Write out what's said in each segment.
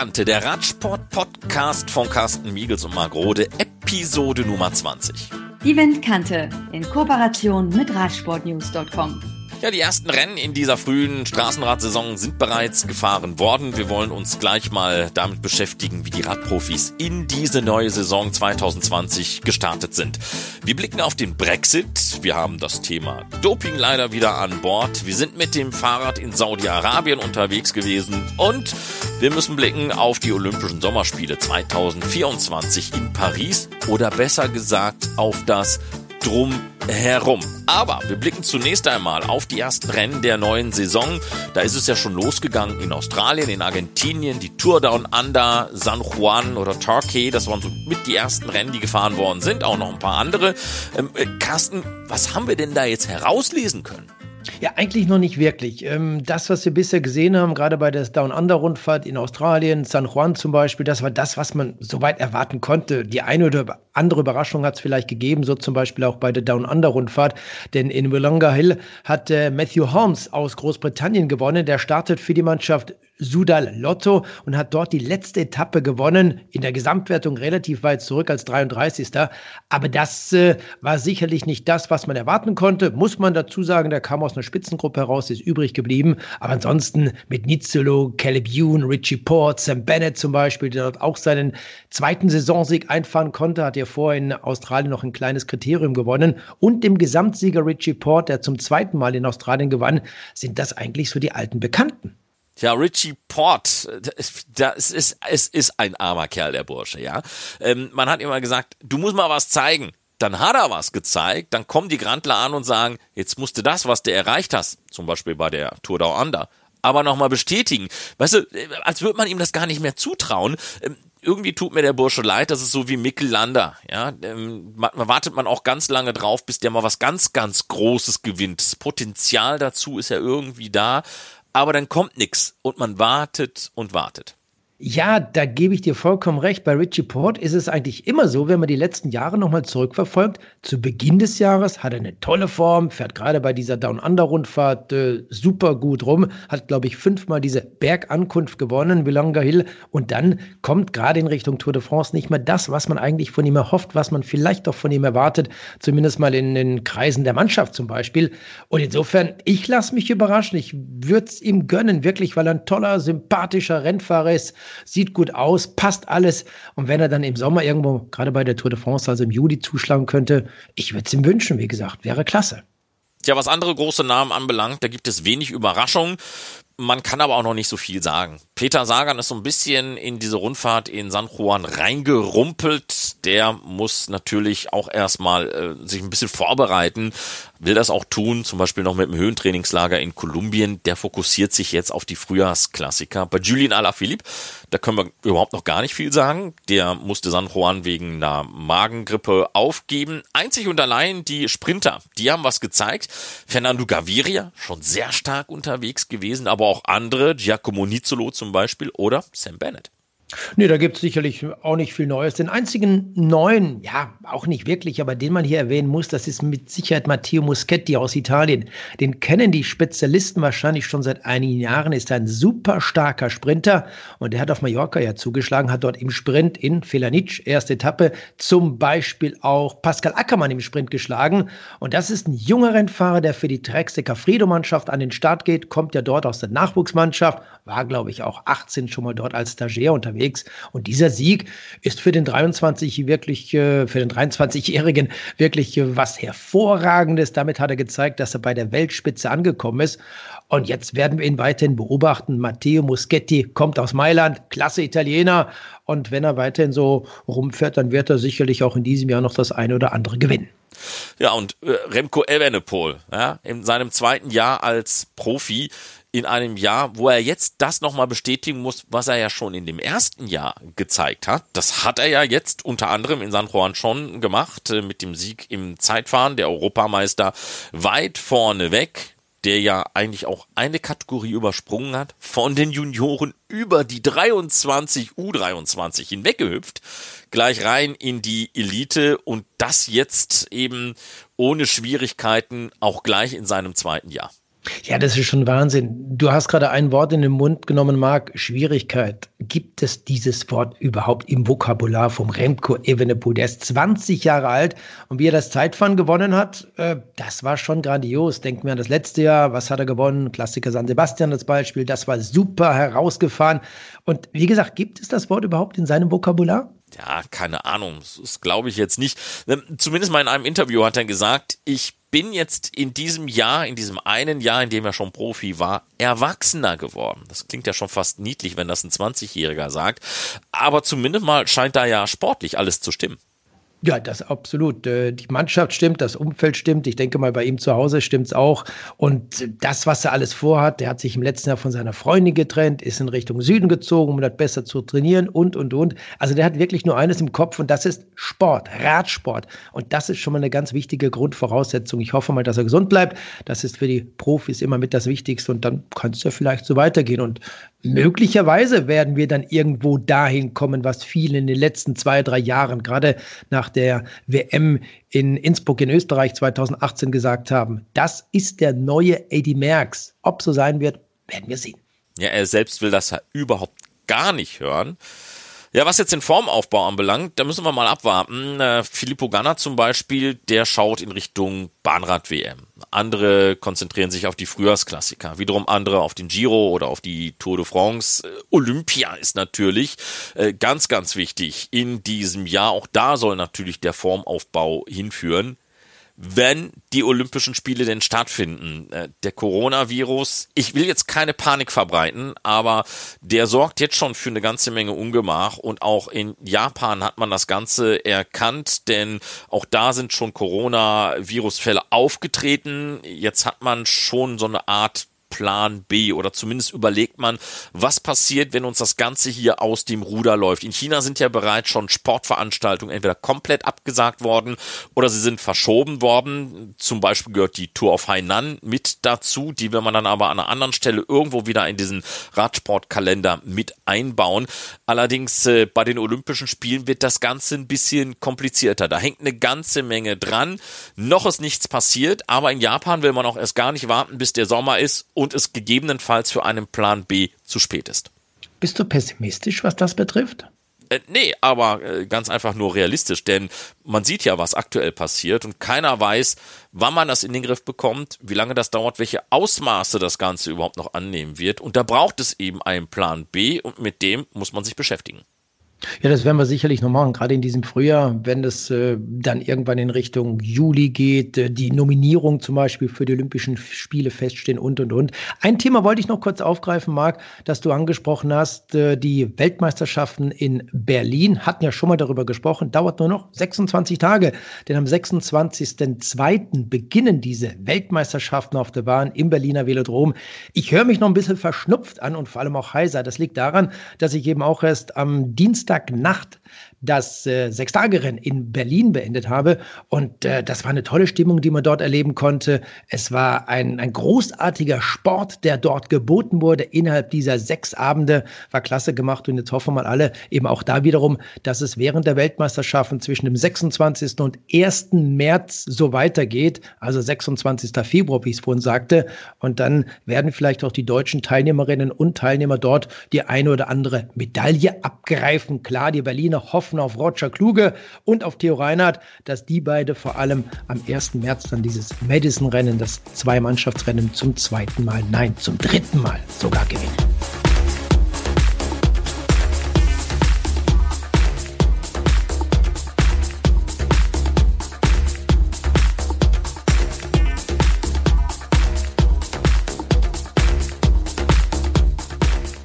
Kante, der Radsport-Podcast von Carsten Miegels und Margrode, Episode Nummer 20. Die Windkante in Kooperation mit Radsportnews.com. Ja, die ersten Rennen in dieser frühen Straßenradsaison sind bereits gefahren worden. Wir wollen uns gleich mal damit beschäftigen, wie die Radprofis in diese neue Saison 2020 gestartet sind. Wir blicken auf den Brexit. Wir haben das Thema Doping leider wieder an Bord. Wir sind mit dem Fahrrad in Saudi-Arabien unterwegs gewesen und wir müssen blicken auf die Olympischen Sommerspiele 2024 in Paris oder besser gesagt auf das Drum herum. Aber wir blicken zunächst einmal auf die ersten Rennen der neuen Saison. Da ist es ja schon losgegangen in Australien, in Argentinien, die Tour Down Under, San Juan oder Torquay. Das waren so mit die ersten Rennen, die gefahren worden sind. Auch noch ein paar andere. Ähm, äh, Carsten, was haben wir denn da jetzt herauslesen können? Ja, eigentlich noch nicht wirklich. Ähm, das, was wir bisher gesehen haben, gerade bei der Down Under Rundfahrt in Australien, San Juan zum Beispiel, das war das, was man soweit erwarten konnte. Die eine oder andere Überraschung hat es vielleicht gegeben, so zum Beispiel auch bei der Down Under Rundfahrt. Denn in Willonga Hill hat äh, Matthew Holmes aus Großbritannien gewonnen. Der startet für die Mannschaft Sudal Lotto und hat dort die letzte Etappe gewonnen. In der Gesamtwertung relativ weit zurück als 33. Aber das äh, war sicherlich nicht das, was man erwarten konnte. Muss man dazu sagen, der kam aus einer Spitzengruppe heraus, ist übrig geblieben. Aber ansonsten mit Nizzolo, Caleb Youn, Richie Port, Sam Bennett zum Beispiel, der dort auch seinen zweiten Saisonsieg einfahren konnte, hat ja vorher in Australien noch ein kleines Kriterium gewonnen. Und dem Gesamtsieger Richie Port, der zum zweiten Mal in Australien gewann, sind das eigentlich so die alten Bekannten. Ja, Richie Port, das ist, es ist ein armer Kerl, der Bursche, ja. Ähm, man hat immer gesagt, du musst mal was zeigen. Dann hat er was gezeigt, dann kommen die Grandler an und sagen, jetzt musst du das, was du erreicht hast, zum Beispiel bei der Tour Down Under, aber nochmal bestätigen. Weißt du, als würde man ihm das gar nicht mehr zutrauen. Ähm, irgendwie tut mir der Bursche leid, das ist so wie Mikkel Lander, ja. Ähm, wartet man auch ganz lange drauf, bis der mal was ganz, ganz Großes gewinnt. Das Potenzial dazu ist ja irgendwie da, aber dann kommt nichts und man wartet und wartet. Ja, da gebe ich dir vollkommen recht. Bei Richie Port ist es eigentlich immer so, wenn man die letzten Jahre nochmal zurückverfolgt. Zu Beginn des Jahres hat er eine tolle Form, fährt gerade bei dieser Down-Under-Rundfahrt äh, super gut rum, hat, glaube ich, fünfmal diese Bergankunft gewonnen, Willonga Hill. Und dann kommt gerade in Richtung Tour de France nicht mehr das, was man eigentlich von ihm erhofft, was man vielleicht auch von ihm erwartet, zumindest mal in den Kreisen der Mannschaft zum Beispiel. Und insofern, ich lasse mich überraschen. Ich würde es ihm gönnen, wirklich, weil er ein toller, sympathischer Rennfahrer ist sieht gut aus, passt alles. Und wenn er dann im Sommer irgendwo, gerade bei der Tour de France, also im Juli zuschlagen könnte, ich würde es ihm wünschen, wie gesagt, wäre klasse. Tja, was andere große Namen anbelangt, da gibt es wenig Überraschung. Man kann aber auch noch nicht so viel sagen. Peter Sagan ist so ein bisschen in diese Rundfahrt in San Juan reingerumpelt. Der muss natürlich auch erstmal äh, sich ein bisschen vorbereiten will das auch tun, zum Beispiel noch mit dem Höhentrainingslager in Kolumbien. Der fokussiert sich jetzt auf die Frühjahrsklassiker. Bei Julien Alaphilippe, da können wir überhaupt noch gar nicht viel sagen. Der musste San Juan wegen einer Magengrippe aufgeben. Einzig und allein die Sprinter, die haben was gezeigt. Fernando Gaviria, schon sehr stark unterwegs gewesen, aber auch andere, Giacomo Nizzolo zum Beispiel oder Sam Bennett. Nee, da gibt es sicherlich auch nicht viel Neues. Den einzigen neuen, ja, auch nicht wirklich, aber den man hier erwähnen muss, das ist mit Sicherheit Matteo Muschetti aus Italien. Den kennen die Spezialisten wahrscheinlich schon seit einigen Jahren, ist ein super starker Sprinter und der hat auf Mallorca ja zugeschlagen, hat dort im Sprint in Felanic, erste Etappe, zum Beispiel auch Pascal Ackermann im Sprint geschlagen. Und das ist ein junger Rennfahrer, der für die Tracks der Cafredo-Mannschaft an den Start geht, kommt ja dort aus der Nachwuchsmannschaft, war, glaube ich, auch 18 schon mal dort als Stagiaire unterwegs unterwegs. Und dieser Sieg ist für den 23 wirklich, äh, für den 23-Jährigen wirklich äh, was Hervorragendes. Damit hat er gezeigt, dass er bei der Weltspitze angekommen ist. Und jetzt werden wir ihn weiterhin beobachten. Matteo Muschetti kommt aus Mailand, klasse Italiener. Und wenn er weiterhin so rumfährt, dann wird er sicherlich auch in diesem Jahr noch das eine oder andere gewinnen. Ja, und äh, Remco Evenepoel, ja, in seinem zweiten Jahr als Profi in einem Jahr, wo er jetzt das nochmal bestätigen muss, was er ja schon in dem ersten Jahr gezeigt hat. Das hat er ja jetzt unter anderem in San Juan schon gemacht, äh, mit dem Sieg im Zeitfahren, der Europameister weit vorne weg, der ja eigentlich auch eine Kategorie übersprungen hat, von den Junioren über die 23 U23 hinweggehüpft, gleich rein in die Elite und das jetzt eben ohne Schwierigkeiten auch gleich in seinem zweiten Jahr. Ja, das ist schon Wahnsinn. Du hast gerade ein Wort in den Mund genommen, Marc. Schwierigkeit. Gibt es dieses Wort überhaupt im Vokabular vom Remco Evenepoel? Der ist 20 Jahre alt und wie er das Zeitfahren gewonnen hat, äh, das war schon grandios. Denken wir an das letzte Jahr. Was hat er gewonnen? Klassiker San Sebastian als Beispiel. Das war super herausgefahren. Und wie gesagt, gibt es das Wort überhaupt in seinem Vokabular? Ja, keine Ahnung. Das glaube ich jetzt nicht. Ähm, zumindest mal in einem Interview hat er gesagt, ich bin jetzt in diesem Jahr, in diesem einen Jahr, in dem er schon Profi war, erwachsener geworden. Das klingt ja schon fast niedlich, wenn das ein 20-Jähriger sagt. Aber zumindest mal scheint da ja sportlich alles zu stimmen. Ja, das absolut. Äh, die Mannschaft stimmt, das Umfeld stimmt. Ich denke mal, bei ihm zu Hause stimmt es auch. Und das, was er alles vorhat, der hat sich im letzten Jahr von seiner Freundin getrennt, ist in Richtung Süden gezogen, um das besser zu trainieren und, und, und. Also der hat wirklich nur eines im Kopf und das ist Sport, Radsport. Und das ist schon mal eine ganz wichtige Grundvoraussetzung. Ich hoffe mal, dass er gesund bleibt. Das ist für die Profis immer mit das Wichtigste und dann kann es ja vielleicht so weitergehen. Und möglicherweise werden wir dann irgendwo dahin kommen, was viele in den letzten zwei, drei Jahren, gerade nach der WM in Innsbruck in Österreich 2018 gesagt haben. Das ist der neue Eddie Merckx. Ob so sein wird, werden wir sehen. Ja, er selbst will das ja überhaupt gar nicht hören. Ja, was jetzt den Formaufbau anbelangt, da müssen wir mal abwarten. Äh, Filippo Ganna zum Beispiel, der schaut in Richtung Bahnrad-WM. Andere konzentrieren sich auf die Frühjahrsklassiker, wiederum andere auf den Giro oder auf die Tour de France. Äh, Olympia ist natürlich äh, ganz, ganz wichtig in diesem Jahr. Auch da soll natürlich der Formaufbau hinführen wenn die Olympischen Spiele denn stattfinden. Äh, der Coronavirus, ich will jetzt keine Panik verbreiten, aber der sorgt jetzt schon für eine ganze Menge Ungemach und auch in Japan hat man das Ganze erkannt, denn auch da sind schon Coronavirus-Fälle aufgetreten. Jetzt hat man schon so eine Art Plan B oder zumindest überlegt man, was passiert, wenn uns das Ganze hier aus dem Ruder läuft. In China sind ja bereits schon Sportveranstaltungen entweder komplett abgesagt worden oder sie sind verschoben worden. Zum Beispiel gehört die Tour of Hainan mit dazu. Die will man dann aber an einer anderen Stelle irgendwo wieder in diesen Radsportkalender mit einbauen. Allerdings äh, bei den Olympischen Spielen wird das Ganze ein bisschen komplizierter. Da hängt eine ganze Menge dran. Noch ist nichts passiert, aber in Japan will man auch erst gar nicht warten, bis der Sommer ist und es gegebenenfalls für einen Plan B zu spät ist. Bist du pessimistisch, was das betrifft? Äh, nee, aber äh, ganz einfach nur realistisch, denn man sieht ja, was aktuell passiert und keiner weiß, wann man das in den Griff bekommt, wie lange das dauert, welche Ausmaße das Ganze überhaupt noch annehmen wird. Und da braucht es eben einen Plan B und mit dem muss man sich beschäftigen. Ja, das werden wir sicherlich noch machen, gerade in diesem Frühjahr, wenn es äh, dann irgendwann in Richtung Juli geht, äh, die Nominierung zum Beispiel für die Olympischen Spiele feststehen und, und, und. Ein Thema wollte ich noch kurz aufgreifen, Marc, das du angesprochen hast. Äh, die Weltmeisterschaften in Berlin hatten ja schon mal darüber gesprochen, dauert nur noch 26 Tage, denn am 26.02. beginnen diese Weltmeisterschaften auf der Bahn im Berliner Velodrom. Ich höre mich noch ein bisschen verschnupft an und vor allem auch heiser. Das liegt daran, dass ich eben auch erst am Dienstag Dienstagnacht das äh, Sechstagerennen in Berlin beendet habe. Und äh, das war eine tolle Stimmung, die man dort erleben konnte. Es war ein, ein großartiger Sport, der dort geboten wurde innerhalb dieser sechs Abende. War klasse gemacht und jetzt hoffen wir mal alle eben auch da wiederum, dass es während der Weltmeisterschaften zwischen dem 26. und 1. März so weitergeht. Also 26. Februar, wie ich es vorhin sagte. Und dann werden vielleicht auch die deutschen Teilnehmerinnen und Teilnehmer dort die eine oder andere Medaille abgreifen. Klar, die Berliner hoffen, hoffen auf Roger Kluge und auf Theo Reinhardt, dass die beide vor allem am 1. März dann dieses Madison-Rennen, das Zwei-Mannschaftsrennen zum zweiten Mal, nein, zum dritten Mal sogar gewinnen.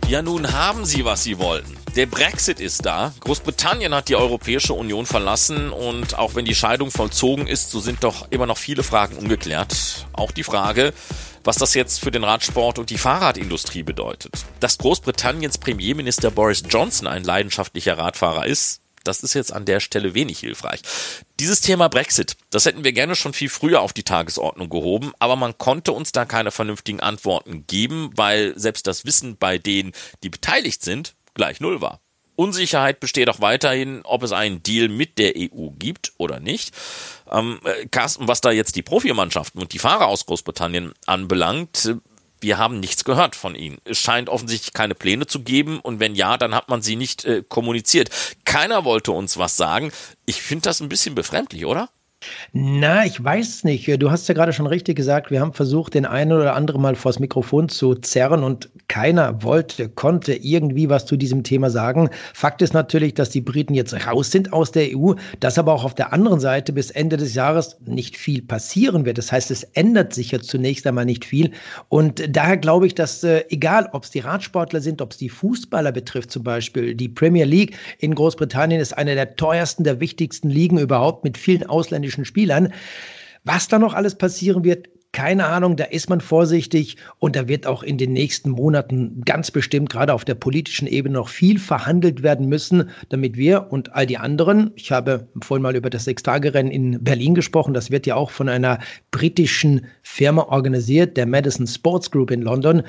Ja, nun haben sie, was sie wollten. Der Brexit ist da. Großbritannien hat die Europäische Union verlassen und auch wenn die Scheidung vollzogen ist, so sind doch immer noch viele Fragen ungeklärt. Auch die Frage, was das jetzt für den Radsport und die Fahrradindustrie bedeutet. Dass Großbritanniens Premierminister Boris Johnson ein leidenschaftlicher Radfahrer ist, das ist jetzt an der Stelle wenig hilfreich. Dieses Thema Brexit, das hätten wir gerne schon viel früher auf die Tagesordnung gehoben, aber man konnte uns da keine vernünftigen Antworten geben, weil selbst das Wissen bei denen, die beteiligt sind, gleich null war. Unsicherheit besteht auch weiterhin, ob es einen Deal mit der EU gibt oder nicht. Ähm, äh, Carsten, was da jetzt die Profimannschaften und die Fahrer aus Großbritannien anbelangt, äh, wir haben nichts gehört von ihnen. Es scheint offensichtlich keine Pläne zu geben und wenn ja, dann hat man sie nicht äh, kommuniziert. Keiner wollte uns was sagen. Ich finde das ein bisschen befremdlich, oder? Na, ich weiß nicht. Du hast ja gerade schon richtig gesagt, wir haben versucht, den einen oder anderen mal vors Mikrofon zu zerren und keiner wollte, konnte irgendwie was zu diesem Thema sagen. Fakt ist natürlich, dass die Briten jetzt raus sind aus der EU, dass aber auch auf der anderen Seite bis Ende des Jahres nicht viel passieren wird. Das heißt, es ändert sich ja zunächst einmal nicht viel. Und daher glaube ich, dass äh, egal, ob es die Radsportler sind, ob es die Fußballer betrifft zum Beispiel, die Premier League in Großbritannien ist eine der teuersten, der wichtigsten Ligen überhaupt mit vielen ausländischen Spielern. Was da noch alles passieren wird, keine Ahnung, da ist man vorsichtig und da wird auch in den nächsten Monaten ganz bestimmt gerade auf der politischen Ebene noch viel verhandelt werden müssen, damit wir und all die anderen, ich habe vorhin mal über das Sechstagerennen in Berlin gesprochen, das wird ja auch von einer britischen Firma organisiert, der Madison Sports Group in London.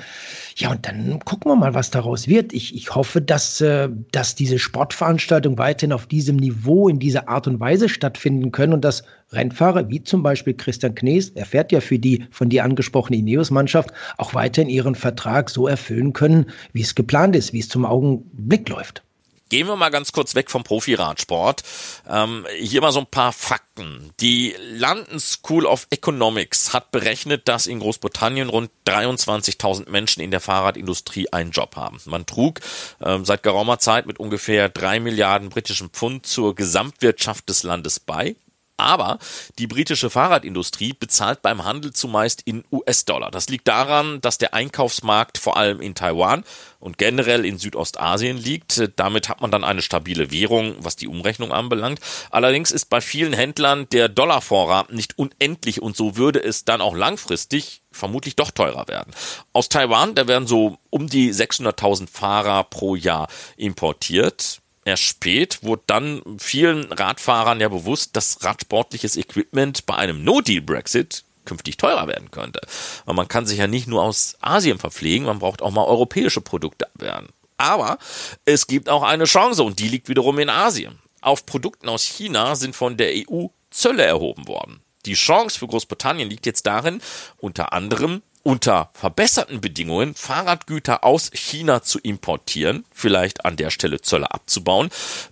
Ja, und dann gucken wir mal, was daraus wird. Ich, ich hoffe, dass, äh, dass diese Sportveranstaltungen weiterhin auf diesem Niveau, in dieser Art und Weise stattfinden können und dass Rennfahrer wie zum Beispiel Christian Knees, er fährt ja für die von dir angesprochene Ineos-Mannschaft, auch weiterhin ihren Vertrag so erfüllen können, wie es geplant ist, wie es zum Augenblick läuft. Gehen wir mal ganz kurz weg vom Profiradsport. Ähm, hier mal so ein paar Fakten. Die London School of Economics hat berechnet, dass in Großbritannien rund 23.000 Menschen in der Fahrradindustrie einen Job haben. Man trug ähm, seit geraumer Zeit mit ungefähr drei Milliarden britischen Pfund zur Gesamtwirtschaft des Landes bei. Aber die britische Fahrradindustrie bezahlt beim Handel zumeist in US-Dollar. Das liegt daran, dass der Einkaufsmarkt vor allem in Taiwan und generell in Südostasien liegt. Damit hat man dann eine stabile Währung, was die Umrechnung anbelangt. Allerdings ist bei vielen Händlern der Dollarvorrat nicht unendlich und so würde es dann auch langfristig vermutlich doch teurer werden. Aus Taiwan, da werden so um die 600.000 Fahrer pro Jahr importiert erst spät wurde dann vielen Radfahrern ja bewusst, dass radsportliches Equipment bei einem No-Deal-Brexit künftig teurer werden könnte. Weil man kann sich ja nicht nur aus Asien verpflegen, man braucht auch mal europäische Produkte abwehren. Aber es gibt auch eine Chance und die liegt wiederum in Asien. Auf Produkten aus China sind von der EU Zölle erhoben worden. Die Chance für Großbritannien liegt jetzt darin, unter anderem unter verbesserten Bedingungen Fahrradgüter aus China zu importieren, vielleicht an der Stelle Zölle abzubauen.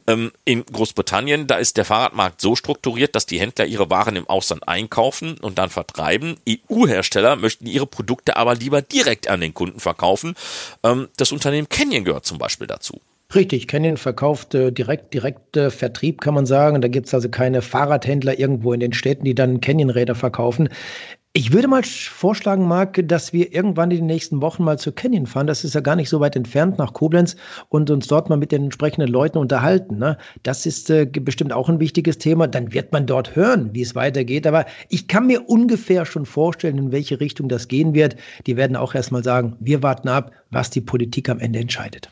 Ähm, in Großbritannien, da ist der Fahrradmarkt so strukturiert, dass die Händler ihre Waren im Ausland einkaufen und dann vertreiben. EU-Hersteller möchten ihre Produkte aber lieber direkt an den Kunden verkaufen. Ähm, das Unternehmen Canyon gehört zum Beispiel dazu. Richtig, Canyon verkauft äh, direkt, direkt äh, Vertrieb, kann man sagen. Da gibt es also keine Fahrradhändler irgendwo in den Städten, die dann Canyon-Räder verkaufen. Ich würde mal vorschlagen, Marc, dass wir irgendwann in den nächsten Wochen mal zu Canyon fahren. Das ist ja gar nicht so weit entfernt nach Koblenz und uns dort mal mit den entsprechenden Leuten unterhalten. Ne? Das ist äh, bestimmt auch ein wichtiges Thema. Dann wird man dort hören, wie es weitergeht. Aber ich kann mir ungefähr schon vorstellen, in welche Richtung das gehen wird. Die werden auch erstmal sagen, wir warten ab, was die Politik am Ende entscheidet.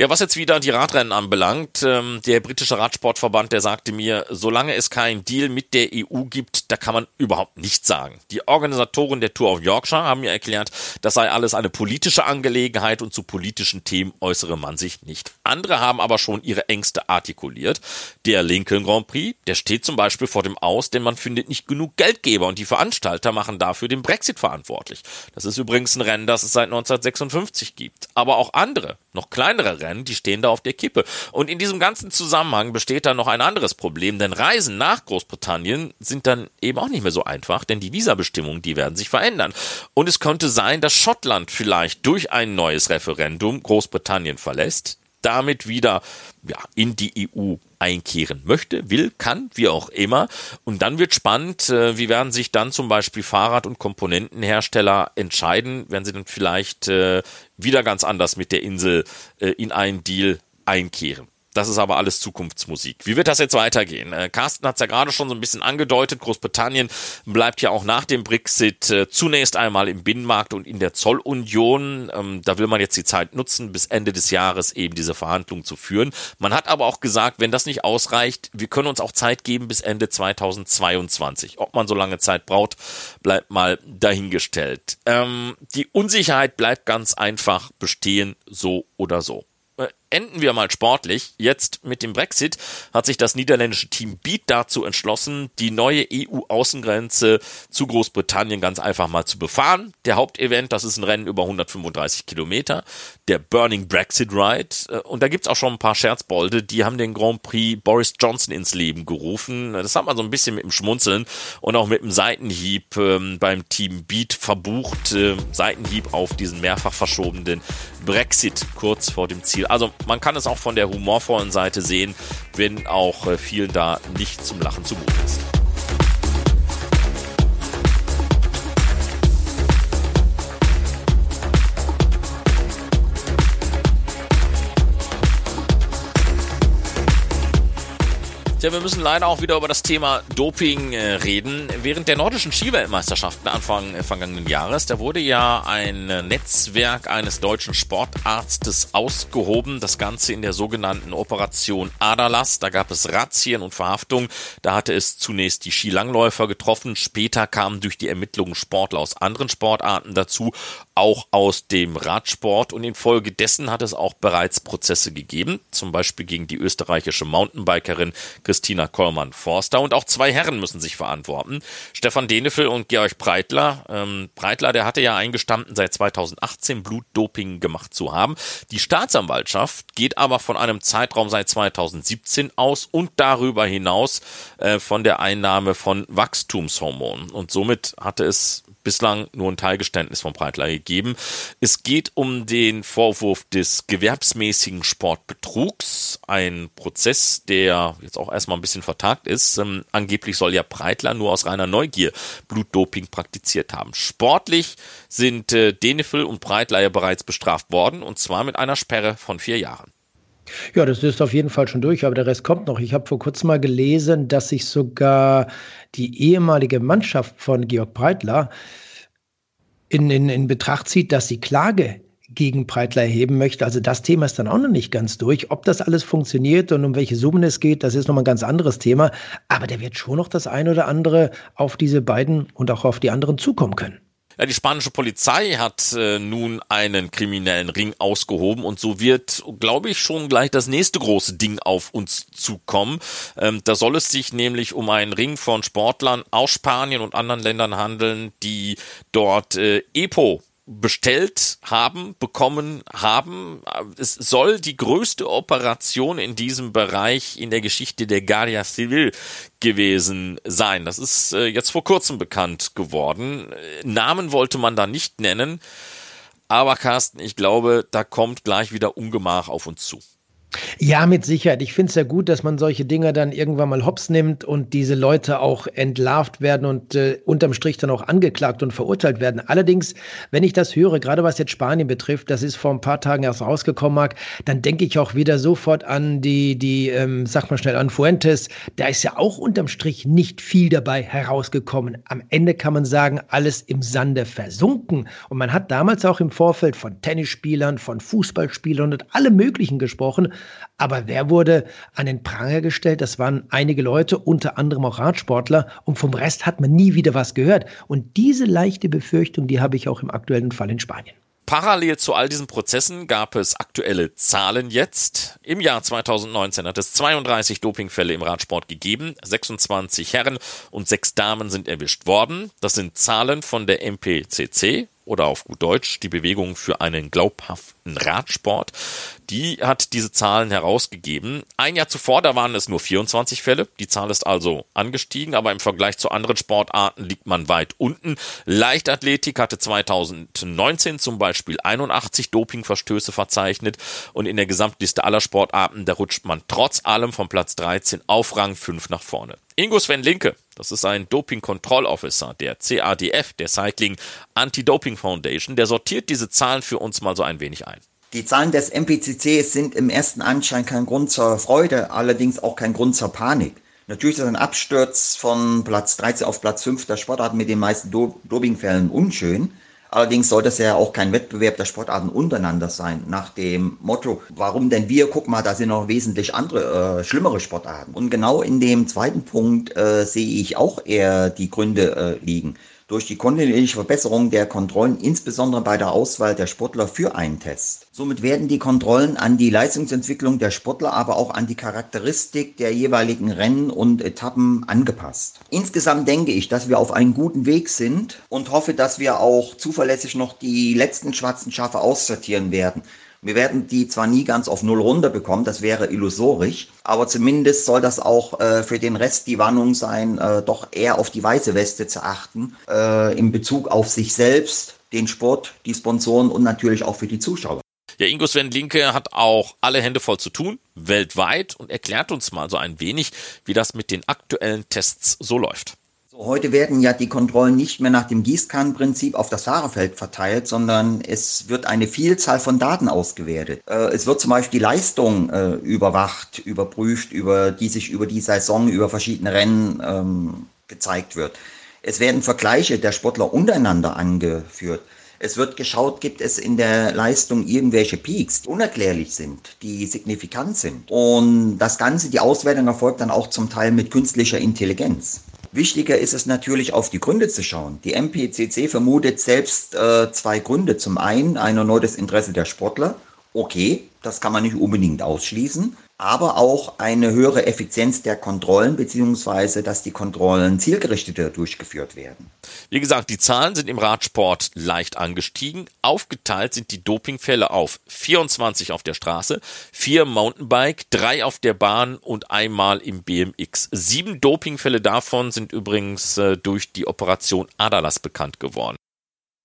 Ja, was jetzt wieder die Radrennen anbelangt, ähm, der britische Radsportverband, der sagte mir, solange es keinen Deal mit der EU gibt, da kann man überhaupt nichts sagen. Die Organisatoren der Tour of Yorkshire haben mir erklärt, das sei alles eine politische Angelegenheit und zu politischen Themen äußere man sich nicht. Andere haben aber schon ihre Ängste artikuliert. Der Lincoln Grand Prix, der steht zum Beispiel vor dem Aus, denn man findet nicht genug Geldgeber und die Veranstalter machen dafür den Brexit verantwortlich. Das ist übrigens ein Rennen, das es seit 1956 gibt. Aber auch andere, noch kleinere Rennen, die stehen da auf der Kippe. Und in diesem ganzen Zusammenhang besteht da noch ein anderes Problem, denn Reisen nach Großbritannien sind dann eben auch nicht mehr so einfach, denn die Visabestimmungen, die werden sich verändern. Und es könnte sein, dass Schottland vielleicht durch ein neues Referendum Großbritannien verlässt, damit wieder ja, in die EU einkehren möchte, will, kann, wie auch immer. Und dann wird spannend, äh, wie werden sich dann zum Beispiel Fahrrad- und Komponentenhersteller entscheiden, wenn sie dann vielleicht äh, wieder ganz anders mit der Insel äh, in einen Deal einkehren. Das ist aber alles Zukunftsmusik. Wie wird das jetzt weitergehen? Äh, Carsten hat es ja gerade schon so ein bisschen angedeutet. Großbritannien bleibt ja auch nach dem Brexit äh, zunächst einmal im Binnenmarkt und in der Zollunion. Ähm, da will man jetzt die Zeit nutzen, bis Ende des Jahres eben diese Verhandlungen zu führen. Man hat aber auch gesagt, wenn das nicht ausreicht, wir können uns auch Zeit geben bis Ende 2022. Ob man so lange Zeit braucht, bleibt mal dahingestellt. Ähm, die Unsicherheit bleibt ganz einfach bestehen, so oder so. Enden wir mal sportlich. Jetzt mit dem Brexit hat sich das niederländische Team Beat dazu entschlossen, die neue EU-Außengrenze zu Großbritannien ganz einfach mal zu befahren. Der Hauptevent, das ist ein Rennen über 135 Kilometer, der Burning Brexit Ride. Äh, und da gibt's auch schon ein paar Scherzbolde, die haben den Grand Prix Boris Johnson ins Leben gerufen. Das hat man so ein bisschen mit dem Schmunzeln und auch mit dem Seitenhieb ähm, beim Team Beat verbucht. Äh, Seitenhieb auf diesen mehrfach verschobenen Brexit kurz vor dem Ziel. Also man kann es auch von der humorvollen Seite sehen, wenn auch äh, vielen da nicht zum Lachen zumute ist. Tja, wir müssen leider auch wieder über das Thema Doping äh, reden. Während der nordischen Skiweltmeisterschaften Anfang äh, vergangenen Jahres, da wurde ja ein äh, Netzwerk eines deutschen Sportarztes ausgehoben. Das Ganze in der sogenannten Operation Adalas. Da gab es Razzien und Verhaftungen. Da hatte es zunächst die Skilangläufer getroffen. Später kamen durch die Ermittlungen Sportler aus anderen Sportarten dazu, auch aus dem Radsport. Und infolgedessen hat es auch bereits Prozesse gegeben. Zum Beispiel gegen die österreichische Mountainbikerin Christina Kollmann-Forster. Und auch zwei Herren müssen sich verantworten. Stefan Denefel und Georg Breitler. Ähm, Breitler, der hatte ja eingestanden, seit 2018 Blutdoping gemacht zu haben. Die Staatsanwaltschaft geht aber von einem Zeitraum seit 2017 aus und darüber hinaus äh, von der Einnahme von Wachstumshormonen. Und somit hatte es bislang nur ein Teilgeständnis von Breitler gegeben. Es geht um den Vorwurf des gewerbsmäßigen Sportbetrugs, ein Prozess, der jetzt auch erstmal ein bisschen vertagt ist. Ähm, angeblich soll ja Breitler nur aus reiner Neugier Blutdoping praktiziert haben. Sportlich sind äh, Denefel und Breitler ja bereits bestraft worden und zwar mit einer Sperre von vier Jahren. Ja, das ist auf jeden Fall schon durch, aber der Rest kommt noch. Ich habe vor kurzem mal gelesen, dass sich sogar die ehemalige Mannschaft von Georg Breitler in, in, in Betracht zieht, dass sie Klage gegen Breitler erheben möchte. Also das Thema ist dann auch noch nicht ganz durch. Ob das alles funktioniert und um welche Summen es geht, das ist nochmal ein ganz anderes Thema. Aber der wird schon noch das eine oder andere auf diese beiden und auch auf die anderen zukommen können. Ja, die spanische Polizei hat äh, nun einen kriminellen Ring ausgehoben und so wird, glaube ich, schon gleich das nächste große Ding auf uns zukommen. Ähm, da soll es sich nämlich um einen Ring von Sportlern aus Spanien und anderen Ländern handeln, die dort äh, EPO bestellt haben, bekommen haben. Es soll die größte Operation in diesem Bereich in der Geschichte der Guardia Civil gewesen sein. Das ist äh, jetzt vor kurzem bekannt geworden. Namen wollte man da nicht nennen. Aber Carsten, ich glaube, da kommt gleich wieder Ungemach auf uns zu. Ja, mit Sicherheit. Ich finde es ja gut, dass man solche Dinge dann irgendwann mal hops nimmt und diese Leute auch entlarvt werden und äh, unterm Strich dann auch angeklagt und verurteilt werden. Allerdings, wenn ich das höre, gerade was jetzt Spanien betrifft, das ist vor ein paar Tagen erst rausgekommen, Marc, dann denke ich auch wieder sofort an die, die, ähm, sag mal schnell, an Fuentes. Da ist ja auch unterm Strich nicht viel dabei herausgekommen. Am Ende kann man sagen, alles im Sande versunken. Und man hat damals auch im Vorfeld von Tennisspielern, von Fußballspielern und allem Möglichen gesprochen. Aber wer wurde an den Pranger gestellt? Das waren einige Leute, unter anderem auch Radsportler. Und vom Rest hat man nie wieder was gehört. Und diese leichte Befürchtung, die habe ich auch im aktuellen Fall in Spanien. Parallel zu all diesen Prozessen gab es aktuelle Zahlen jetzt. Im Jahr 2019 hat es 32 Dopingfälle im Radsport gegeben. 26 Herren und 6 Damen sind erwischt worden. Das sind Zahlen von der MPCC, oder auf gut Deutsch die Bewegung für einen glaubhaften Radsport. Die hat diese Zahlen herausgegeben. Ein Jahr zuvor, da waren es nur 24 Fälle. Die Zahl ist also angestiegen, aber im Vergleich zu anderen Sportarten liegt man weit unten. Leichtathletik hatte 2019 zum Beispiel 81 Dopingverstöße verzeichnet und in der Gesamtliste aller Sportarten, da rutscht man trotz allem von Platz 13 auf Rang 5 nach vorne. Ingo Sven Linke, das ist ein Doping-Control-Officer der CADF, der Cycling Anti-Doping Foundation, der sortiert diese Zahlen für uns mal so ein wenig ein. Die Zahlen des MPCC sind im ersten Anschein kein Grund zur Freude, allerdings auch kein Grund zur Panik. Natürlich ist ein Absturz von Platz 13 auf Platz 5 der Sportarten mit den meisten Do Dopingfällen unschön. Allerdings soll das ja auch kein Wettbewerb der Sportarten untereinander sein, nach dem Motto, warum denn wir? Guck mal, da sind noch wesentlich andere, äh, schlimmere Sportarten. Und genau in dem zweiten Punkt äh, sehe ich auch eher die Gründe äh, liegen. Durch die kontinuierliche Verbesserung der Kontrollen, insbesondere bei der Auswahl der Sportler für einen Test. Somit werden die Kontrollen an die Leistungsentwicklung der Sportler, aber auch an die Charakteristik der jeweiligen Rennen und Etappen angepasst. Insgesamt denke ich, dass wir auf einem guten Weg sind und hoffe, dass wir auch zuverlässig noch die letzten schwarzen Schafe aussortieren werden. Wir werden die zwar nie ganz auf Null runterbekommen, das wäre illusorisch, aber zumindest soll das auch äh, für den Rest die Warnung sein, äh, doch eher auf die weiße Weste zu achten, äh, in Bezug auf sich selbst, den Sport, die Sponsoren und natürlich auch für die Zuschauer. Ja, Ingo Sven Linke hat auch alle Hände voll zu tun, weltweit, und erklärt uns mal so ein wenig, wie das mit den aktuellen Tests so läuft. Heute werden ja die Kontrollen nicht mehr nach dem Gießkannenprinzip auf das Fahrerfeld verteilt, sondern es wird eine Vielzahl von Daten ausgewertet. Äh, es wird zum Beispiel die Leistung äh, überwacht, überprüft, über die sich über die Saison, über verschiedene Rennen ähm, gezeigt wird. Es werden Vergleiche der Sportler untereinander angeführt. Es wird geschaut, gibt es in der Leistung irgendwelche Peaks, die unerklärlich sind, die signifikant sind. Und das Ganze, die Auswertung erfolgt dann auch zum Teil mit künstlicher Intelligenz. Wichtiger ist es natürlich, auf die Gründe zu schauen. Die MPCC vermutet selbst äh, zwei Gründe. Zum einen ein erneutes Interesse der Sportler. Okay, das kann man nicht unbedingt ausschließen aber auch eine höhere Effizienz der Kontrollen, beziehungsweise dass die Kontrollen zielgerichteter durchgeführt werden. Wie gesagt, die Zahlen sind im Radsport leicht angestiegen. Aufgeteilt sind die Dopingfälle auf 24 auf der Straße, vier Mountainbike, drei auf der Bahn und einmal im BMX. Sieben Dopingfälle davon sind übrigens äh, durch die Operation Adalas bekannt geworden.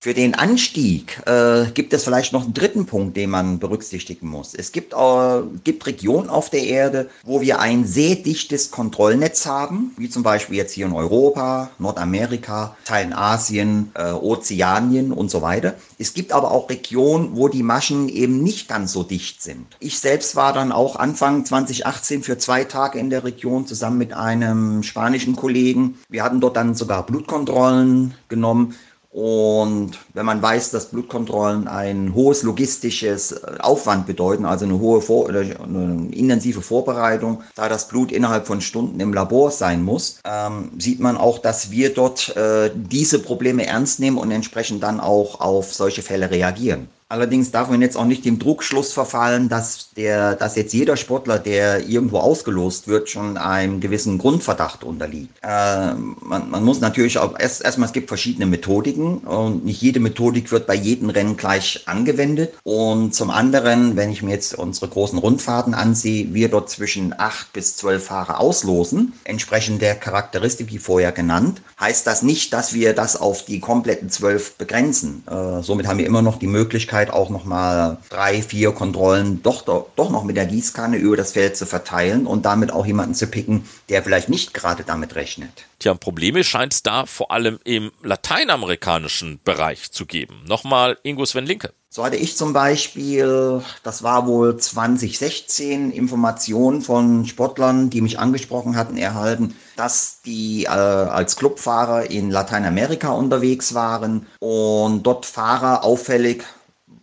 Für den Anstieg äh, gibt es vielleicht noch einen dritten Punkt, den man berücksichtigen muss. Es gibt, äh, gibt Regionen auf der Erde, wo wir ein sehr dichtes Kontrollnetz haben, wie zum Beispiel jetzt hier in Europa, Nordamerika, Teilen Asien, äh, Ozeanien und so weiter. Es gibt aber auch Regionen, wo die Maschen eben nicht ganz so dicht sind. Ich selbst war dann auch Anfang 2018 für zwei Tage in der Region zusammen mit einem spanischen Kollegen. Wir hatten dort dann sogar Blutkontrollen genommen und wenn man weiß, dass Blutkontrollen ein hohes logistisches äh, Aufwand bedeuten, also eine hohe Vor eine intensive Vorbereitung, da das Blut innerhalb von Stunden im Labor sein muss, ähm, sieht man auch, dass wir dort äh, diese Probleme ernst nehmen und entsprechend dann auch auf solche Fälle reagieren. Allerdings darf man jetzt auch nicht dem Druckschluss verfallen, dass, der, dass jetzt jeder Sportler, der irgendwo ausgelost wird, schon einem gewissen Grundverdacht unterliegt. Äh, man, man, muss natürlich auch, erst, erstmal, es gibt verschiedene Methodiken und nicht jede Methodik wird bei jedem Rennen gleich angewendet. Und zum anderen, wenn ich mir jetzt unsere großen Rundfahrten ansehe, wir dort zwischen acht bis zwölf Fahrer auslosen, entsprechend der Charakteristik, wie vorher genannt, heißt das nicht, dass wir das auf die kompletten zwölf begrenzen. Äh, somit haben wir immer noch die Möglichkeit, Möglichkeit, auch nochmal drei, vier Kontrollen doch, doch, doch noch mit der Gießkanne über das Feld zu verteilen und damit auch jemanden zu picken, der vielleicht nicht gerade damit rechnet. Tja, Probleme scheint es da vor allem im lateinamerikanischen Bereich zu geben. Nochmal Ingo Sven Linke. So hatte ich zum Beispiel, das war wohl 2016, Informationen von Sportlern, die mich angesprochen hatten, erhalten, dass die äh, als Clubfahrer in Lateinamerika unterwegs waren und dort Fahrer auffällig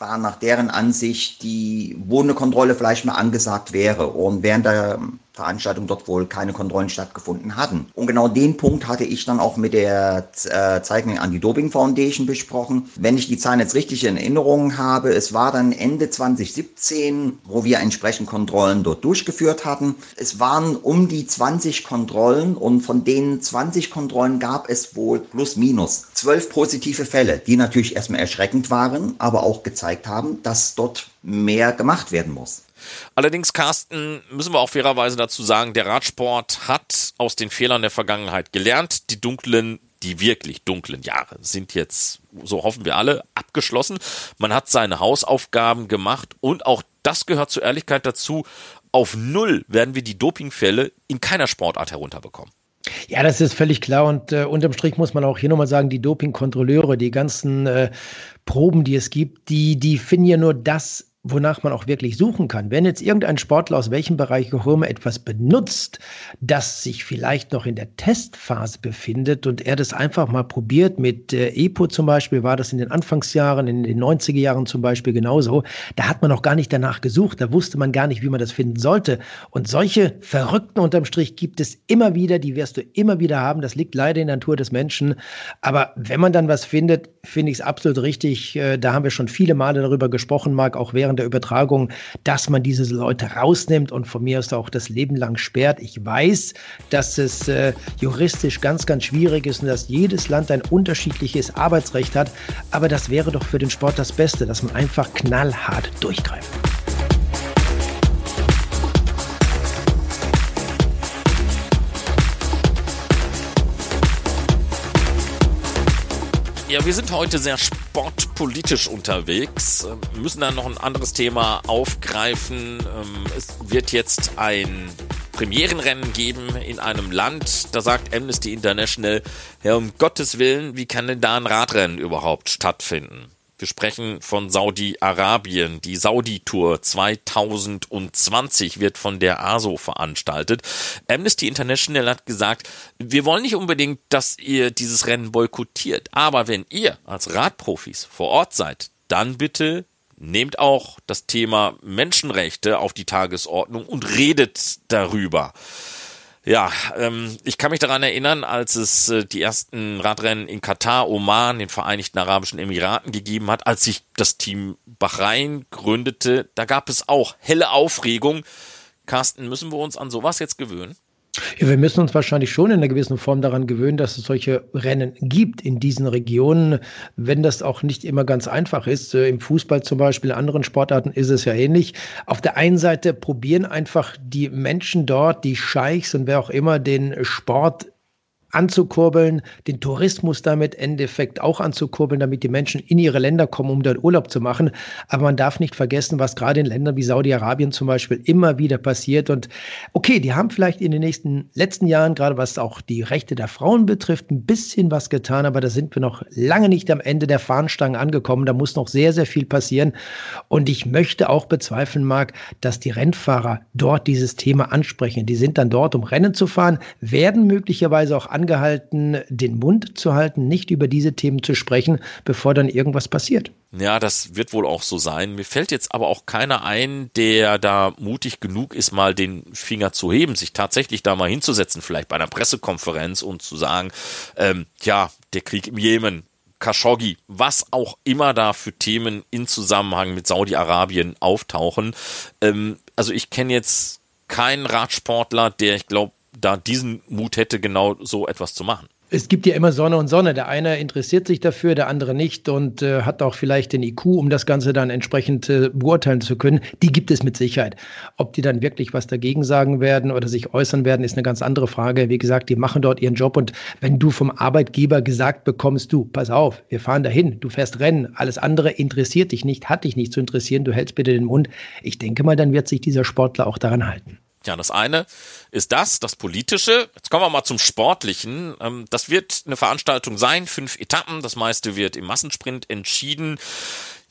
war nach deren Ansicht die, wo eine Kontrolle vielleicht mal angesagt wäre. Und während der Veranstaltung dort wohl keine Kontrollen stattgefunden hatten. Und genau den Punkt hatte ich dann auch mit der äh, Zeitung Anti-Doping Foundation besprochen. Wenn ich die Zahlen jetzt richtig in Erinnerung habe, es war dann Ende 2017, wo wir entsprechend Kontrollen dort durchgeführt hatten. Es waren um die 20 Kontrollen und von den 20 Kontrollen gab es wohl plus minus 12 positive Fälle, die natürlich erstmal erschreckend waren, aber auch gezeigt haben, dass dort mehr gemacht werden muss. Allerdings, Carsten, müssen wir auch fairerweise dazu sagen, der Radsport hat aus den Fehlern der Vergangenheit gelernt. Die dunklen, die wirklich dunklen Jahre sind jetzt, so hoffen wir alle, abgeschlossen. Man hat seine Hausaufgaben gemacht und auch das gehört zur Ehrlichkeit dazu. Auf Null werden wir die Dopingfälle in keiner Sportart herunterbekommen. Ja, das ist völlig klar. Und äh, unterm Strich muss man auch hier nochmal sagen, die Dopingkontrolleure, die ganzen äh, Proben, die es gibt, die, die finden ja nur das wonach man auch wirklich suchen kann. Wenn jetzt irgendein Sportler aus welchem Bereich auch immer etwas benutzt, das sich vielleicht noch in der Testphase befindet und er das einfach mal probiert mit äh, EPO zum Beispiel, war das in den Anfangsjahren, in den 90er Jahren zum Beispiel genauso, da hat man noch gar nicht danach gesucht, da wusste man gar nicht, wie man das finden sollte. Und solche Verrückten unterm Strich gibt es immer wieder, die wirst du immer wieder haben, das liegt leider in der Natur des Menschen. Aber wenn man dann was findet, finde ich es absolut richtig, äh, da haben wir schon viele Male darüber gesprochen, Marc, auch während der Übertragung, dass man diese Leute rausnimmt und von mir aus auch das Leben lang sperrt. Ich weiß, dass es äh, juristisch ganz, ganz schwierig ist und dass jedes Land ein unterschiedliches Arbeitsrecht hat. Aber das wäre doch für den Sport das Beste, dass man einfach knallhart durchgreift. Ja, wir sind heute sehr sportpolitisch unterwegs, müssen dann noch ein anderes Thema aufgreifen. Ähm, es wird jetzt ein Premierenrennen geben in einem Land. Da sagt Amnesty International, ja, um Gottes Willen, wie kann denn da ein Radrennen überhaupt stattfinden? Wir sprechen von Saudi-Arabien. Die Saudi-Tour 2020 wird von der ASO veranstaltet. Amnesty International hat gesagt, wir wollen nicht unbedingt, dass ihr dieses Rennen boykottiert. Aber wenn ihr als Radprofis vor Ort seid, dann bitte nehmt auch das Thema Menschenrechte auf die Tagesordnung und redet darüber. Ja, ähm, ich kann mich daran erinnern, als es äh, die ersten Radrennen in Katar, Oman, den Vereinigten Arabischen Emiraten gegeben hat, als sich das Team Bahrain gründete, da gab es auch helle Aufregung. Carsten, müssen wir uns an sowas jetzt gewöhnen? Ja, wir müssen uns wahrscheinlich schon in einer gewissen Form daran gewöhnen, dass es solche Rennen gibt in diesen Regionen, wenn das auch nicht immer ganz einfach ist. Äh, Im Fußball zum Beispiel, in anderen Sportarten ist es ja ähnlich. Auf der einen Seite probieren einfach die Menschen dort, die Scheichs und wer auch immer, den Sport anzukurbeln, den Tourismus damit Endeffekt auch anzukurbeln, damit die Menschen in ihre Länder kommen, um dort Urlaub zu machen. Aber man darf nicht vergessen, was gerade in Ländern wie Saudi-Arabien zum Beispiel immer wieder passiert. Und okay, die haben vielleicht in den nächsten letzten Jahren, gerade was auch die Rechte der Frauen betrifft, ein bisschen was getan, aber da sind wir noch lange nicht am Ende der Fahnenstange angekommen. Da muss noch sehr, sehr viel passieren. Und ich möchte auch bezweifeln, Marc, dass die Rennfahrer dort dieses Thema ansprechen. Die sind dann dort, um Rennen zu fahren, werden möglicherweise auch angehalten, den Mund zu halten, nicht über diese Themen zu sprechen, bevor dann irgendwas passiert. Ja, das wird wohl auch so sein. Mir fällt jetzt aber auch keiner ein, der da mutig genug ist, mal den Finger zu heben, sich tatsächlich da mal hinzusetzen, vielleicht bei einer Pressekonferenz und zu sagen, ähm, ja, der Krieg im Jemen, Khashoggi, was auch immer da für Themen in Zusammenhang mit Saudi-Arabien auftauchen. Ähm, also ich kenne jetzt keinen Radsportler, der, ich glaube, da diesen Mut hätte, genau so etwas zu machen. Es gibt ja immer Sonne und Sonne. Der eine interessiert sich dafür, der andere nicht und äh, hat auch vielleicht den IQ, um das Ganze dann entsprechend äh, beurteilen zu können. Die gibt es mit Sicherheit. Ob die dann wirklich was dagegen sagen werden oder sich äußern werden, ist eine ganz andere Frage. Wie gesagt, die machen dort ihren Job und wenn du vom Arbeitgeber gesagt bekommst, du, pass auf, wir fahren dahin, du fährst Rennen, alles andere interessiert dich nicht, hat dich nicht zu interessieren, du hältst bitte den Mund. Ich denke mal, dann wird sich dieser Sportler auch daran halten. Ja, das eine ist das, das Politische. Jetzt kommen wir mal zum Sportlichen. Ähm, das wird eine Veranstaltung sein, fünf Etappen. Das meiste wird im Massensprint entschieden.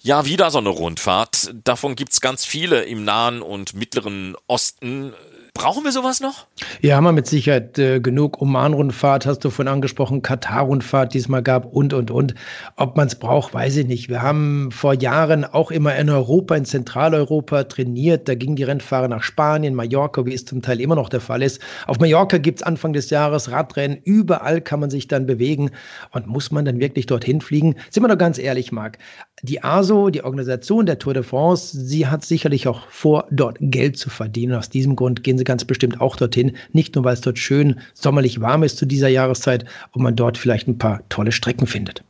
Ja, wieder so eine Rundfahrt. Davon gibt's ganz viele im Nahen und Mittleren Osten. Brauchen wir sowas noch? Ja, haben wir mit Sicherheit äh, genug. Oman-Rundfahrt hast du von angesprochen, Katar-Rundfahrt diesmal gab und, und, und. Ob man es braucht, weiß ich nicht. Wir haben vor Jahren auch immer in Europa, in Zentraleuropa trainiert. Da gingen die Rennfahrer nach Spanien, Mallorca, wie es zum Teil immer noch der Fall ist. Auf Mallorca gibt es Anfang des Jahres Radrennen. Überall kann man sich dann bewegen. Und muss man dann wirklich dorthin fliegen? Sind wir doch ganz ehrlich, Marc. Die ASO, die Organisation der Tour de France, sie hat sicherlich auch vor, dort Geld zu verdienen. Aus diesem Grund gehen sie ganz bestimmt auch dorthin. Nicht nur, weil es dort schön sommerlich warm ist zu dieser Jahreszeit und man dort vielleicht ein paar tolle Strecken findet.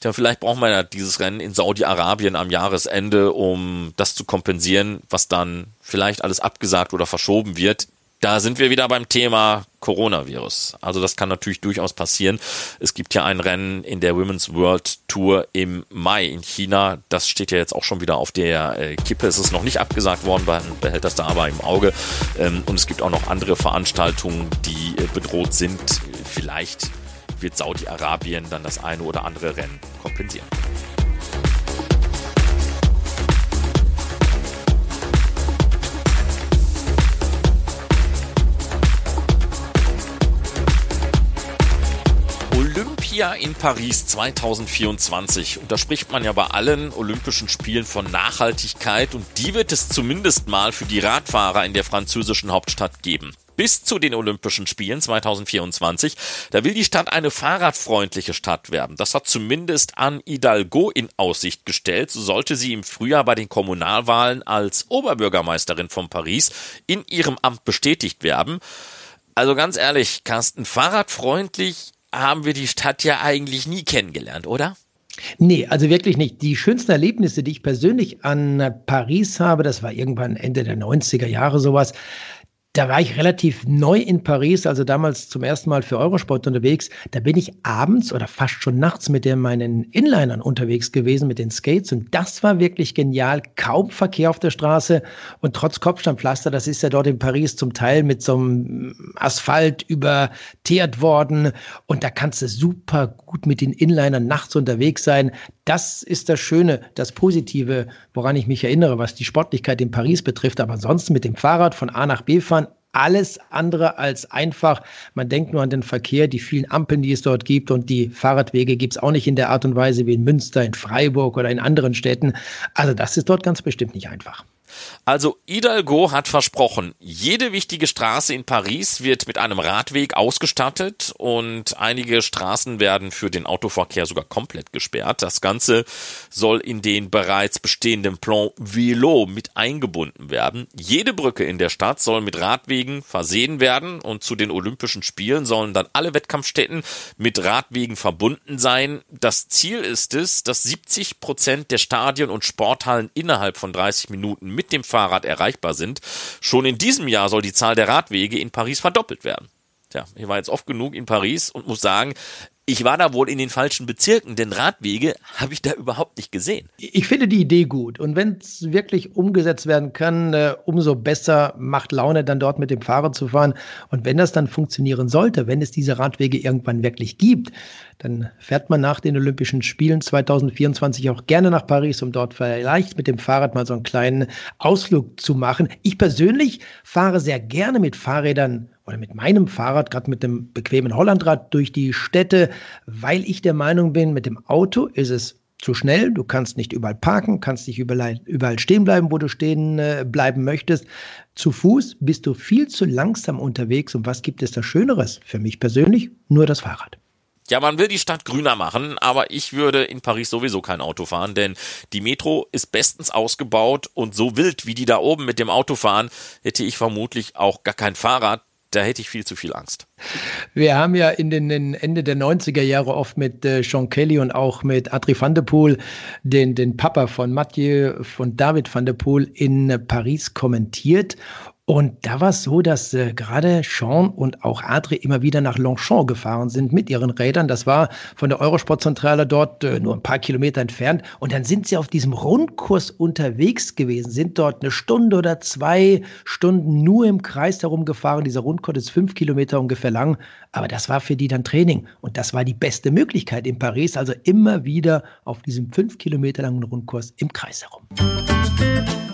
Tja, vielleicht brauchen wir ja dieses Rennen in Saudi-Arabien am Jahresende, um das zu kompensieren, was dann vielleicht alles abgesagt oder verschoben wird. Da sind wir wieder beim Thema Coronavirus. Also das kann natürlich durchaus passieren. Es gibt ja ein Rennen in der Women's World Tour im Mai in China. Das steht ja jetzt auch schon wieder auf der äh, Kippe. Es ist noch nicht abgesagt worden, man behält das da aber im Auge. Ähm, und es gibt auch noch andere Veranstaltungen, die äh, bedroht sind. Vielleicht wird Saudi-Arabien dann das eine oder andere Rennen kompensieren. Olympia in Paris 2024. Und da spricht man ja bei allen Olympischen Spielen von Nachhaltigkeit und die wird es zumindest mal für die Radfahrer in der französischen Hauptstadt geben bis zu den Olympischen Spielen 2024. Da will die Stadt eine fahrradfreundliche Stadt werden. Das hat zumindest Anne Hidalgo in Aussicht gestellt. So sollte sie im Frühjahr bei den Kommunalwahlen als Oberbürgermeisterin von Paris in ihrem Amt bestätigt werden. Also ganz ehrlich, Carsten, fahrradfreundlich haben wir die Stadt ja eigentlich nie kennengelernt, oder? Nee, also wirklich nicht. Die schönsten Erlebnisse, die ich persönlich an Paris habe, das war irgendwann Ende der 90er Jahre sowas, da war ich relativ neu in Paris, also damals zum ersten Mal für Eurosport unterwegs. Da bin ich abends oder fast schon nachts mit meinen Inlinern unterwegs gewesen, mit den Skates. Und das war wirklich genial. Kaum Verkehr auf der Straße und trotz Kopfsteinpflaster, das ist ja dort in Paris zum Teil mit so einem Asphalt überteert worden. Und da kannst du super gut mit den Inlinern nachts unterwegs sein. Das ist das Schöne, das Positive, woran ich mich erinnere, was die Sportlichkeit in Paris betrifft. Aber ansonsten mit dem Fahrrad von A nach B fahren, alles andere als einfach. Man denkt nur an den Verkehr, die vielen Ampeln, die es dort gibt und die Fahrradwege gibt es auch nicht in der Art und Weise wie in Münster, in Freiburg oder in anderen Städten. Also das ist dort ganz bestimmt nicht einfach. Also Hidalgo hat versprochen, jede wichtige Straße in Paris wird mit einem Radweg ausgestattet und einige Straßen werden für den Autoverkehr sogar komplett gesperrt. Das Ganze soll in den bereits bestehenden Plan Vélo mit eingebunden werden. Jede Brücke in der Stadt soll mit Radwegen versehen werden und zu den Olympischen Spielen sollen dann alle Wettkampfstätten mit Radwegen verbunden sein. Das Ziel ist es, dass 70 Prozent der Stadien und Sporthallen innerhalb von 30 Minuten mit dem Fahrrad erreichbar sind. Schon in diesem Jahr soll die Zahl der Radwege in Paris verdoppelt werden. Tja, ich war jetzt oft genug in Paris und muss sagen, ich war da wohl in den falschen Bezirken, denn Radwege habe ich da überhaupt nicht gesehen. Ich finde die Idee gut. Und wenn es wirklich umgesetzt werden kann, äh, umso besser macht Laune, dann dort mit dem Fahrrad zu fahren. Und wenn das dann funktionieren sollte, wenn es diese Radwege irgendwann wirklich gibt, dann fährt man nach den Olympischen Spielen 2024 auch gerne nach Paris, um dort vielleicht mit dem Fahrrad mal so einen kleinen Ausflug zu machen. Ich persönlich fahre sehr gerne mit Fahrrädern oder mit meinem Fahrrad, gerade mit dem bequemen Hollandrad durch die Städte, weil ich der Meinung bin, mit dem Auto ist es zu schnell, du kannst nicht überall parken, kannst nicht überall, überall stehen bleiben, wo du stehen äh, bleiben möchtest. Zu Fuß bist du viel zu langsam unterwegs und was gibt es da Schöneres? Für mich persönlich nur das Fahrrad. Ja, man will die Stadt grüner machen, aber ich würde in Paris sowieso kein Auto fahren, denn die Metro ist bestens ausgebaut und so wild, wie die da oben mit dem Auto fahren, hätte ich vermutlich auch gar kein Fahrrad da hätte ich viel zu viel Angst. Wir haben ja in den Ende der 90er Jahre oft mit äh, Sean Kelly und auch mit Adri van der Poel, den, den Papa von Mathieu, von David van der Poel in Paris kommentiert. Und da war es so, dass äh, gerade Sean und auch Adri immer wieder nach Longchamp gefahren sind mit ihren Rädern. Das war von der Eurosportzentrale dort äh, nur ein paar Kilometer entfernt. Und dann sind sie auf diesem Rundkurs unterwegs gewesen, sind dort eine Stunde oder zwei Stunden nur im Kreis herum gefahren. Dieser Rundkurs ist fünf Kilometer ungefähr lang. Aber das war für die dann Training. Und das war die beste Möglichkeit in Paris. Also immer wieder auf diesem fünf Kilometer langen Rundkurs im Kreis herum. Und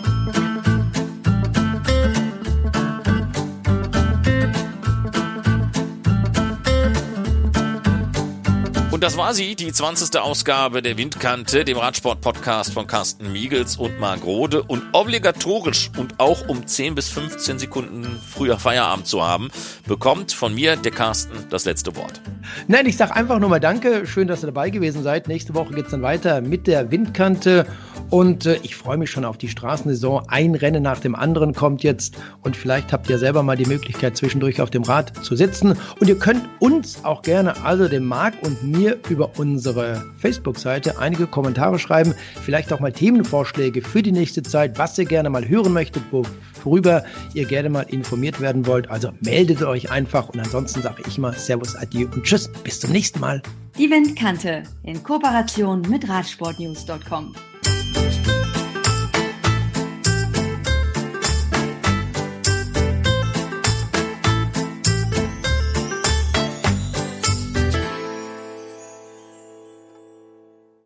das war sie, die 20. Ausgabe der Windkante, dem Radsport-Podcast von Carsten Miegels und Marc Rode. Und obligatorisch und auch um 10 bis 15 Sekunden früher Feierabend zu haben, bekommt von mir der Carsten das letzte Wort. Nein, ich sage einfach nur mal Danke. Schön, dass ihr dabei gewesen seid. Nächste Woche geht es dann weiter mit der Windkante. Und äh, ich freue mich schon auf die Straßensaison. Ein Rennen nach dem anderen kommt jetzt. Und vielleicht habt ihr selber mal die Möglichkeit, zwischendurch auf dem Rad zu sitzen. Und ihr könnt uns auch gerne, also dem Marc und mir, über unsere Facebook-Seite einige Kommentare schreiben. Vielleicht auch mal Themenvorschläge für die nächste Zeit, was ihr gerne mal hören möchtet, worüber ihr gerne mal informiert werden wollt. Also meldet euch einfach. Und ansonsten sage ich mal Servus, Adieu und Tschüss. Bis zum nächsten Mal. Die Windkante in Kooperation mit Radsportnews.com.